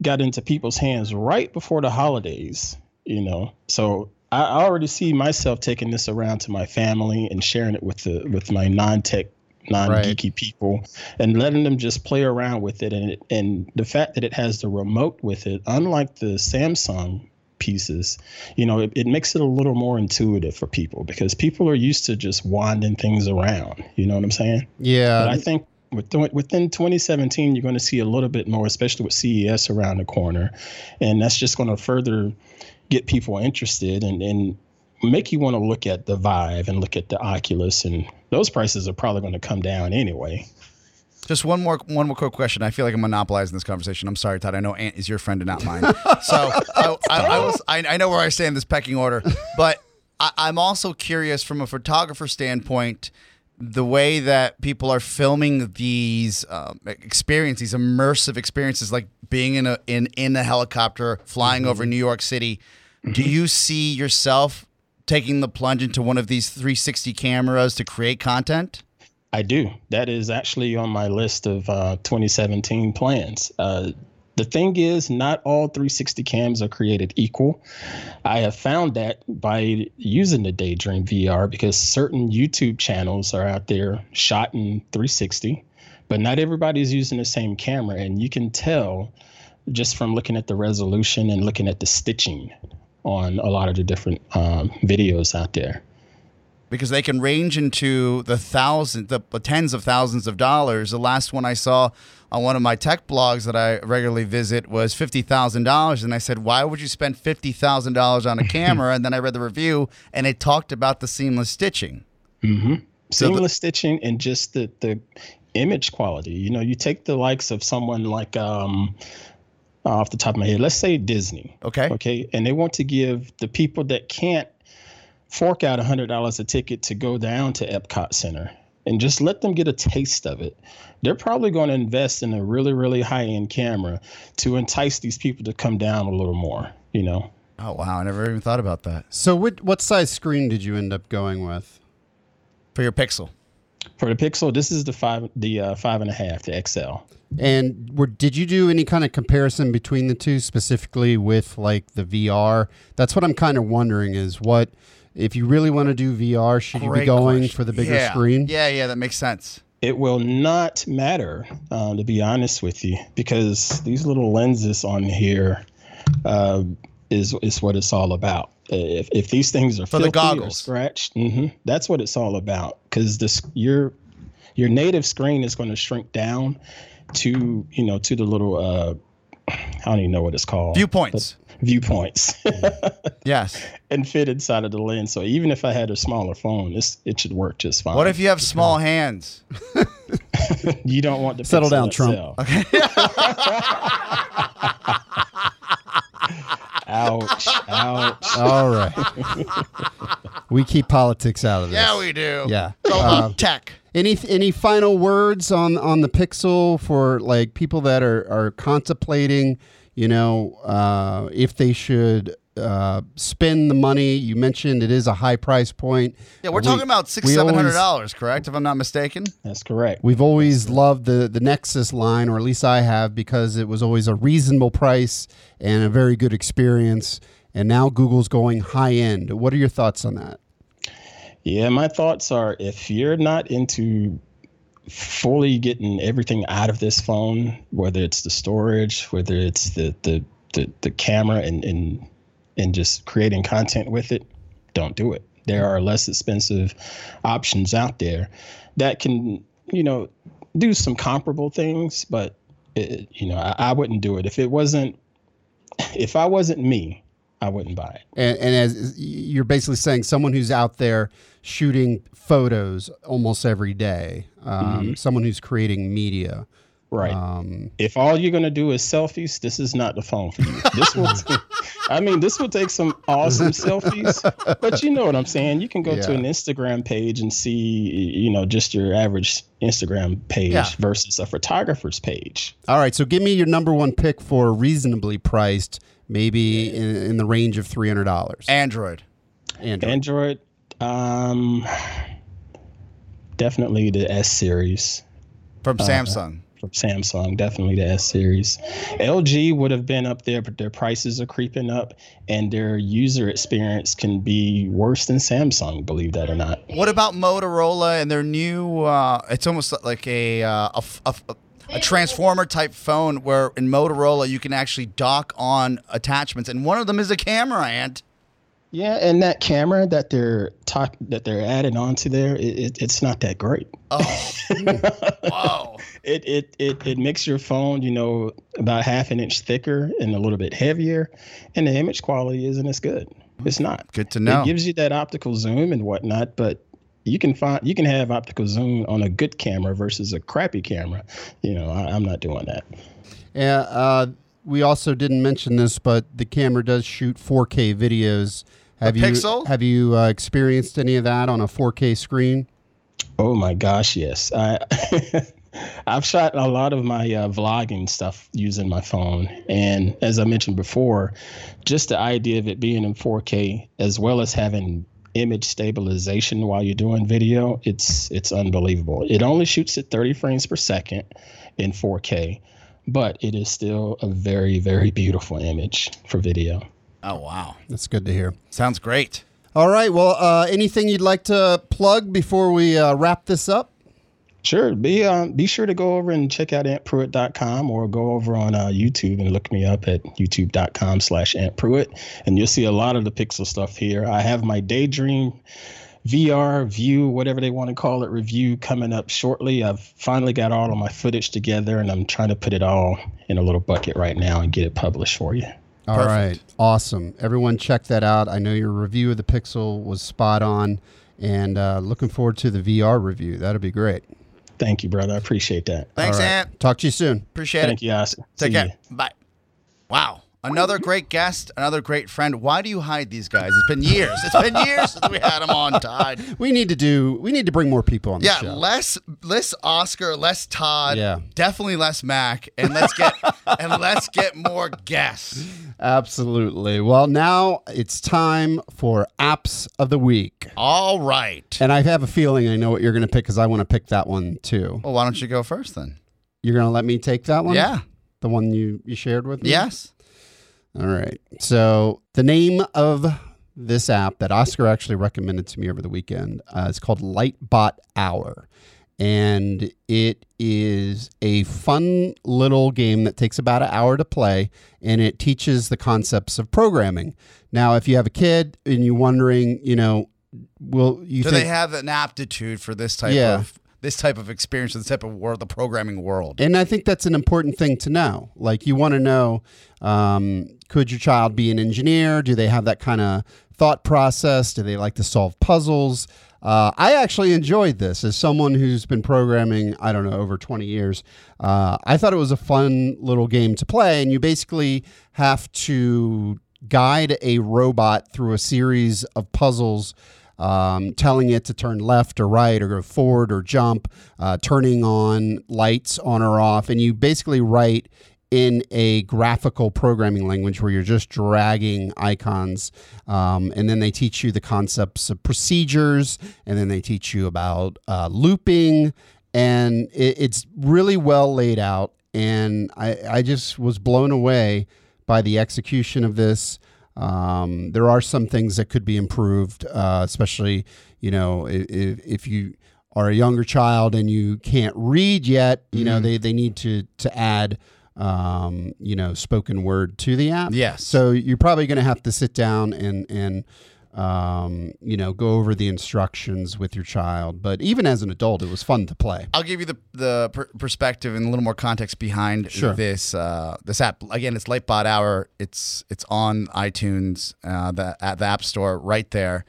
got into people's hands right before the holidays, you know. So I already see myself taking this around to my family and sharing it with the with my non-tech non-geeky people and letting them just play around with it and it, and the fact that it has the remote with it unlike the Samsung pieces you know it, it makes it a little more intuitive for people because people are used to just wanding things around you know what i'm saying Yeah. but I think within, within 2017, you're going to see a little bit more, especially with CES around the corner. And that's just going to further get people interested and, and make you want to look at the Vive and look at the Oculus. And those prices are probably going to come down anyway. Just one more one more quick question. I feel like I'm monopolizing this conversation. I'm sorry, Todd. I know Ant is your friend and not mine. so I, I, I, was, I, I know where I stand in this pecking order, but I, I'm also curious from a photographer standpoint the way that people are filming these um, experiences, these immersive experiences, like being in a in in a helicopter flying over New York City. Do you see yourself taking the plunge into one of these 360 cameras to create content? I do. That is actually on my list of uh, 2017 plans. Uh, the thing is, not all 360 cams are created equal. I have found that by using the Daydream VR because certain YouTube channels are out there shot in 360, but not everybody's using the same camera. And you can tell just from looking at the resolution and looking at the stitching on a lot of the different um, videos out there. Because they can range into the thousands, the, the tens of thousands of dollars. The last one I saw on one of my tech blogs that I regularly visit was fifty thousand dollars, and I said, "Why would you spend fifty thousand dollars on a camera?" and then I read the review, and it talked about the seamless stitching. Mm-hmm. So the- Seamless stitching and just the the image quality. You know, you take the likes of someone like um off the top of my head, let's say Disney. Okay. Okay. And they want to give the people that can't fork out hundred dollars a ticket to go down to Epcot Center and just let them get a taste of it. They're probably going to invest in a really, really high end camera to entice these people to come down a little more, you know. Oh wow, I never even thought about that so what what size screen did you end up going with? for your Pixel. For the Pixel, this is the five the uh, five and a half, the XL. And were, did you do any kind of comparison between the two, specifically with like the VR? That's what I'm kind of wondering is what if you really want to do VR, should you be going question. for the bigger Yeah. screen? Yeah, yeah, that makes sense. It will not matter, uh, to be honest with you, because these little lenses on here uh, is is what it's all about. If, if these things are For the filthy or goggles. scratched, hmm that's what it's all about. Because this your your native screen is going to shrink down to you know to the little uh, I don't even know what it's called Viewpoints. Viewpoints Yes. and fit inside of the lens. So even if I had a smaller phone, this it should work just fine. What if you have small hands? you don't want to Settle down, Trump. ouch! Ouch! All right. we keep politics out of this. Yeah, we do. Yeah. It's Uh, tech. Any any final words on on the Pixel for like people that are are contemplating, you know, uh, if they should uh, spend the money? You mentioned it is a high price point. Yeah, we're We- talking about six, seven hundred dollars, correct? If I'm not mistaken. That's correct. We've always loved the the Nexus line, or at least I have, because it was always a reasonable price and a very good experience. and now Google's going high end. What are your thoughts on that? Yeah, my thoughts are if you're not into fully getting everything out of this phone, whether it's the storage, whether it's the the the, the camera and, and and just creating content with it, don't do it. There are less expensive options out there that can, you know, do some comparable things, but it, you know, I, I wouldn't do it if it wasn't if I wasn't me, I wouldn't buy it. And, and as you're basically saying, someone who's out there shooting photos almost every day, um, someone who's creating media. Right. Um, if all you're gonna do is selfies, this is not the phone for you. This will, I mean, this will take some awesome selfies, but you know what I'm saying. You can go to an Instagram page and see, you know, just your average Instagram page Yeah. versus a photographer's page. all right, so give me your number one pick for reasonably priced, maybe in, in the range of three hundred dollars. Android. Android. Android, um, definitely the S series. From Samsung. from Samsung, definitely the S series. LG would have been up there, but their prices are creeping up, and their user experience can be worse than Samsung, believe that or not. What about Motorola and their new? Uh, it's almost like a, uh, a, f- a f- a transformer type phone where in Motorola you can actually dock on attachments, and one of them is a camera. And Yeah, and that camera that they're talk that they're adding onto there, it, it, it's not that great. oh, wow! It, it it it makes your phone, you know, about half an inch thicker and a little bit heavier, and the image quality isn't as good. It's not. good to know. It gives you that optical zoom and whatnot, but you can find you can have optical zoom on a good camera versus a crappy camera. You know, I, I'm not doing that. Yeah, uh, we also didn't mention this, but the camera does shoot 4K videos. Have you Pixel? have you uh, experienced any of that on a 4K screen? Oh my gosh, yes. I I've shot a lot of my uh, vlogging stuff using my phone, and as I mentioned before, just the idea of it being in 4K as well as having image stabilization while you're doing video, it's it's unbelievable. It only shoots at 30 frames per second in 4K, but it is still a very very beautiful image for video. oh wow, That's good to hear. sounds great. All right. Well, uh, anything you'd like to plug before we uh, wrap this up? Sure. Be um, be sure to go over and check out antpruitt.com or go over on uh, YouTube and look me up at youtube.com slash antpruitt. And you'll see a lot of the pixel stuff here. I have my Daydream VR view, whatever they want to call it, review coming up shortly. I've finally got all of my footage together and I'm trying to put it all in a little bucket right now and get it published for you. All Perfect. right. Awesome. Everyone, check that out. I know your review of the Pixel was spot on, and uh, looking forward to the VR review. That'll be great. Thank you, brother. I appreciate that. Thanks, All right. Ant. Talk to you soon. Appreciate Thank it. Thank you, Oscar. Take See care. ya. Bye. Wow. Another great guest, another great friend. Why do you hide these guys? It's been years. It's been years since we had them on Todd. We need to do. We need to bring more people on the Yeah, less less Oscar, less Todd. Yeah. Definitely less Mac. And let's get and let's get more guests. Absolutely. Well, now it's time for apps of the week, All right. and I have a feeling I know what you're going to pick because I want to pick that one too. Well, why don't you go first then? You're going to let me take that one? Yeah. The one you you shared with me. Yes. All right. So the name of this app that Oscar actually recommended to me over the weekend uh, is called Lightbot Hour. And it is a fun little game that takes about an hour to play and it teaches the concepts of programming. Now, if you have a kid and you're wondering, you know, will you Do think they have an aptitude for this type Yeah. of this type of experience, this type of world, the programming world? And I think that's an important thing to know. Like, you want to know um, could your child be an engineer? Do they have that kind of thought process? Do they like to solve puzzles? Uh, I actually enjoyed this as someone who's been programming, I don't know, over 20 years. Uh, I thought it was a fun little game to play, and you basically have to guide a robot through a series of puzzles um, telling it to turn left or right or go forward or jump, uh, turning on lights on or off. And you basically write in a graphical programming language where you're just dragging icons. Um, and then they teach you the concepts of procedures, and then they teach you about uh, looping. And it, it's really well laid out. And I, I just was blown away by the execution of this. Um, there are some things that could be improved, uh, especially you know if, if you are a younger child and you can't read yet. You know they, they need to to add um, you know spoken word to the app. Yes. So you're probably going to have to sit down and and um, you know go over the instructions with your child. But even as an adult, it was fun to play. I'll give you the the per- perspective and a little more context behind Sure. this uh, this app. Again, it's Lightbot Hour. It's it's on iTunes, uh, the at the App Store, right there.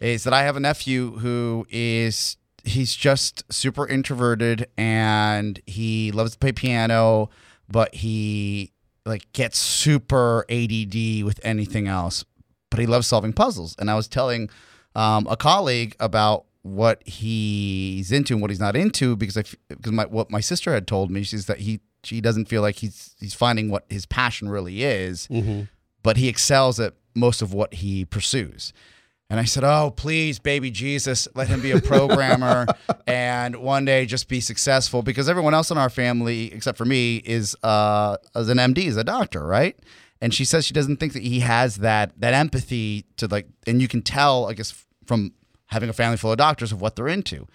Is that I have a nephew who is he's just super introverted and he loves to play piano, but he like gets super ADD with anything else. But he loves solving puzzles. And I was telling um, a colleague about what he's into and what he's not into because I because my what my sister had told me she's that he she doesn't feel like he's he's finding what his passion really is, but he excels at most of what he pursues. And I said, "Oh, please, baby Jesus, let him be a programmer and one day just be successful." Because everyone else in our family, except for me, is uh, as an MD, is a doctor, right? And she says she doesn't think that he has that that empathy to like, and you can tell, I guess, from having a family full of doctors of what they're into.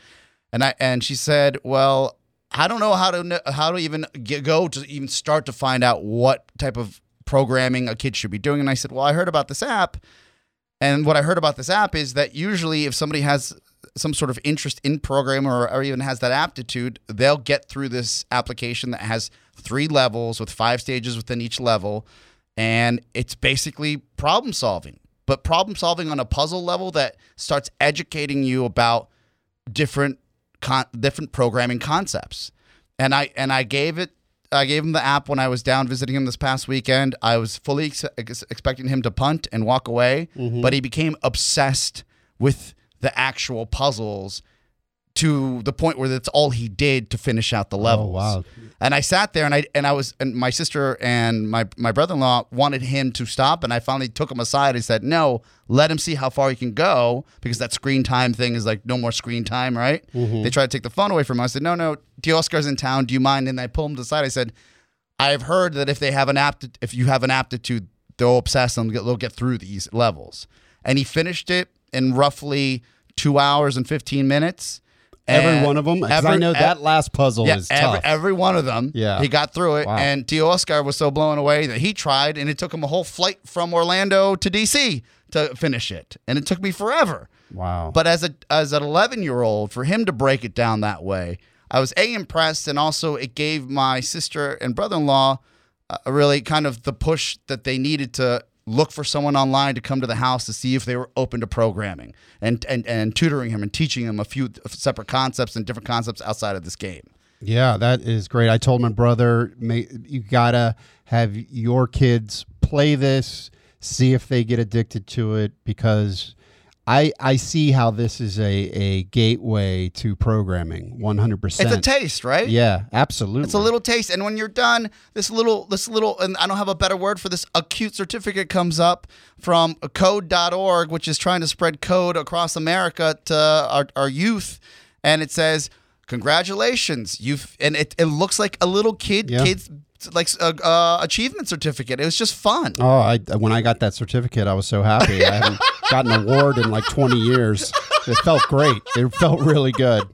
And I and she said, "Well, I don't know how to how to even get, go to even start to find out what type of programming a kid should be doing." And I said, "Well, I heard about this app." And what I heard about this app is that usually if somebody has some sort of interest in programming or, or even has that aptitude, they'll get through this application that has three levels with five stages within each level. And it's basically problem solving, but problem solving on a puzzle level that starts educating you about different con- different programming concepts. And I and I gave it I gave him the app when I was down visiting him this past weekend. I was fully ex- ex- expecting him to punt and walk away, mm-hmm. but he became obsessed with the actual puzzles to the point where that's all he did to finish out the oh, levels. wow. And I sat there and I and I was and my sister and my my brother-in-law wanted him to stop and I finally took him aside and said, "No, let him see how far he can go because that screen time thing is like no more screen time, right?" Mm-hmm. They tried to take the phone away from him. I said, "No, no, the Oscar's in town. Do you mind?" And I pulled him to the side. I said, "I've heard that if they have an apt if you have an aptitude, they'll obsess and they'll get through these levels." And he finished it in roughly 2 hours and 15 minutes. Every And one of them, because I every- know ev- that last puzzle yeah, is every, tough. every one of them. Yeah. He got through it. Wow. And Tio Oscar was so blown away that he tried, and it took him a whole flight from Orlando to DC to finish it. And it took me forever. wow. But as a as an 11 year old, for him to break it down that way, I was a impressed, and also it gave my sister and brother in law uh, really kind of the push that they needed to look for someone online to come to the house to see if they were open to programming and and, and tutoring him and teaching him a few separate concepts and different concepts outside of this game. Yeah, that is great. I told my brother, you gotta have your kids play this, see if they get addicted to it, because I I see how this is a a gateway to programming. 100% It's a taste, right? Yeah, absolutely. It's a little taste, and when you're done, this little, this little, and I don't have a better word for this. Acute certificate comes up from code.org, which is trying to spread code across America to our, our youth, and it says, "Congratulations, you've," and it, it looks like a little kid, Yeah. kids like uh, uh, achievement certificate. It was just fun. Oh, I when I got that certificate, I was so happy. I an award in like twenty years. It felt great. It felt really good.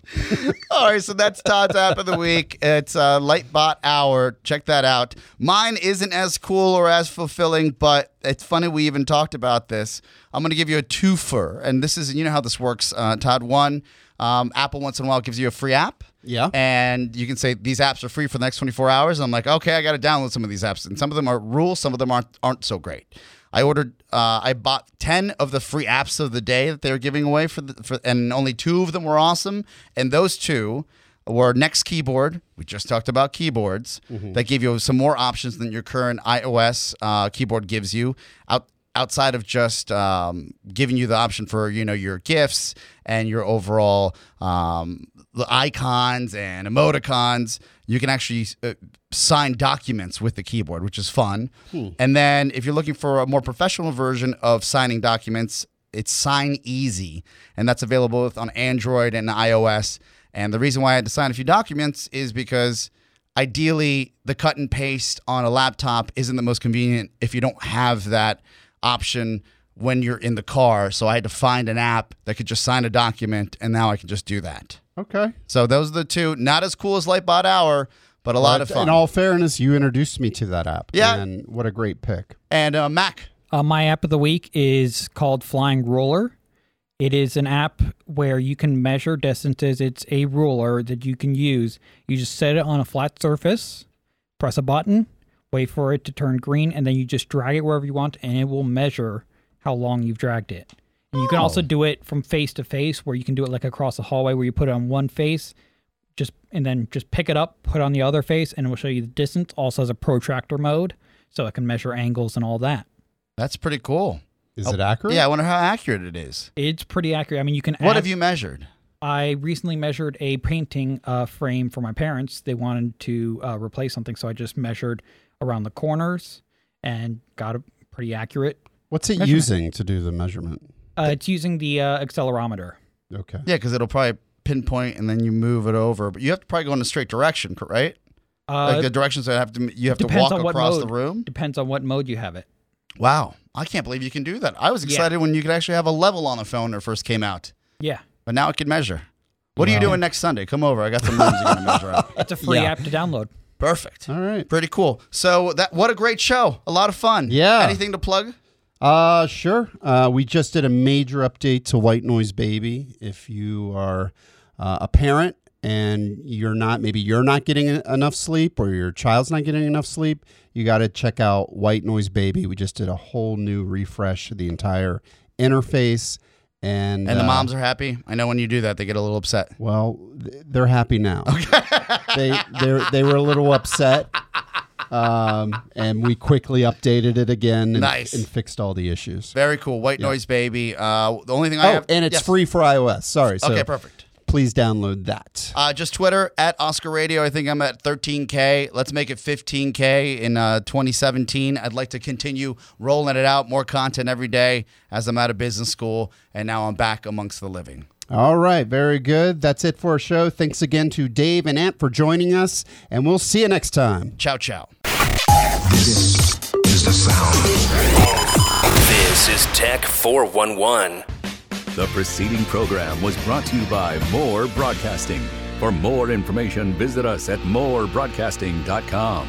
All right, so that's Todd's app of the week. It's uh, Lightbot Hour. Check that out. Mine isn't as cool or as fulfilling, but it's funny we even talked about this. I'm going to give you a twofer, and this is you know how this works. Uh, Todd, one, um, Apple once in a while gives you a free app. Yeah. And you can say these apps are free for the next 24 hours. And I'm like, okay, I got to download some of these apps, and some of them are rules, some of them aren't aren't so great. I ordered, uh, I bought 10 of the free apps of the day that they were giving away for the, for, and only two of them were awesome. And those two were Next Keyboard. We just talked about keyboards that give you some more options than your current iOS uh, keyboard gives you. Out outside of just um, giving you the option for you know your gifts and your overall um, the icons and emoticons, you can actually uh, sign documents with the keyboard, which is fun. And then if you're looking for a more professional version of signing documents, it's Sign Easy, and that's available both on Android and iOS. And the reason why I had to sign a few documents is because ideally the cut and paste on a laptop isn't the most convenient if you don't have that option when you're in the car. So I had to find an app that could just sign a document, and now I can just do that. Okay. So those are the two. Not as cool as Lightbot Hour, but a lot of fun. In all fairness, you introduced me to that app. Yeah. And what a great pick. and uh, Mac. Uh, my app of the week is called Flying Ruler. It is an app where you can measure distances. It's a ruler that you can use. You just set it on a flat surface, press a button, wait for it to turn green, and then you just drag it wherever you want, and it will measure how long you've dragged it. And you can also do it from face to face, where you can do it like across the hallway, where you put it on one face, just and then just pick it up, put it on the other face, and it will show you the distance. Also has a protractor mode, so it can measure angles and all that. That's pretty cool. Is Oh, it accurate? Yeah, I wonder how accurate it is. It's pretty accurate. I mean, you can. What add- have you measured? I recently measured a painting uh, frame for my parents. They wanted to uh, replace something, so I just measured around the corners and got it pretty accurate. What's it Measurement. using to do the measurement? Uh, it's using the uh, accelerometer. Okay. Yeah, because it'll probably pinpoint and then you move it over. But you have to probably go in a straight direction, cor- right? Uh, like the directions that have to you have to walk on what across mode. the room. depends on what mode you have it. Wow, I can't believe you can do that. I was Yeah. excited when you could actually have a level on the phone when it first came out, Yeah, but now it can measure. What are you doing next Sunday? Come over. I got some rooms you're gonna measure out. it's a free Yeah. app to download. Perfect. All right. Pretty cool. So that what a great show. A lot of fun. Yeah. Anything to plug? Uh, sure. Uh, we just did a major update to White Noise Baby. If you are uh, a parent and you're not, maybe you're not getting enough sleep or your child's not getting enough sleep, you got to check out White Noise Baby. We just did a whole new refresh of the entire interface. And, And the uh, moms are happy. I know when you do that, they get a little upset. Well, they're happy now. they they they were a little upset, um, and we quickly updated it again and, Nice. and fixed all the issues. Very cool. White noise baby. Uh, the only thing I Oh, have and it's Yes. free for iOS. Sorry. So Okay, perfect. Please download that. Uh, just Twitter at Oscar Radio. I think I'm at 13K. Let's make it 15K in uh, 2017. I'd like to continue rolling it out, more content every day as I'm out of business school and now I'm back amongst the living. All right, very good. That's it for our show. Thanks again to Dave and Ant for joining us, and we'll see you next time. Ciao, ciao. This is the sound. This is Tech 411. The preceding program was brought to you by More Broadcasting. For more information, visit us at morebroadcasting.com.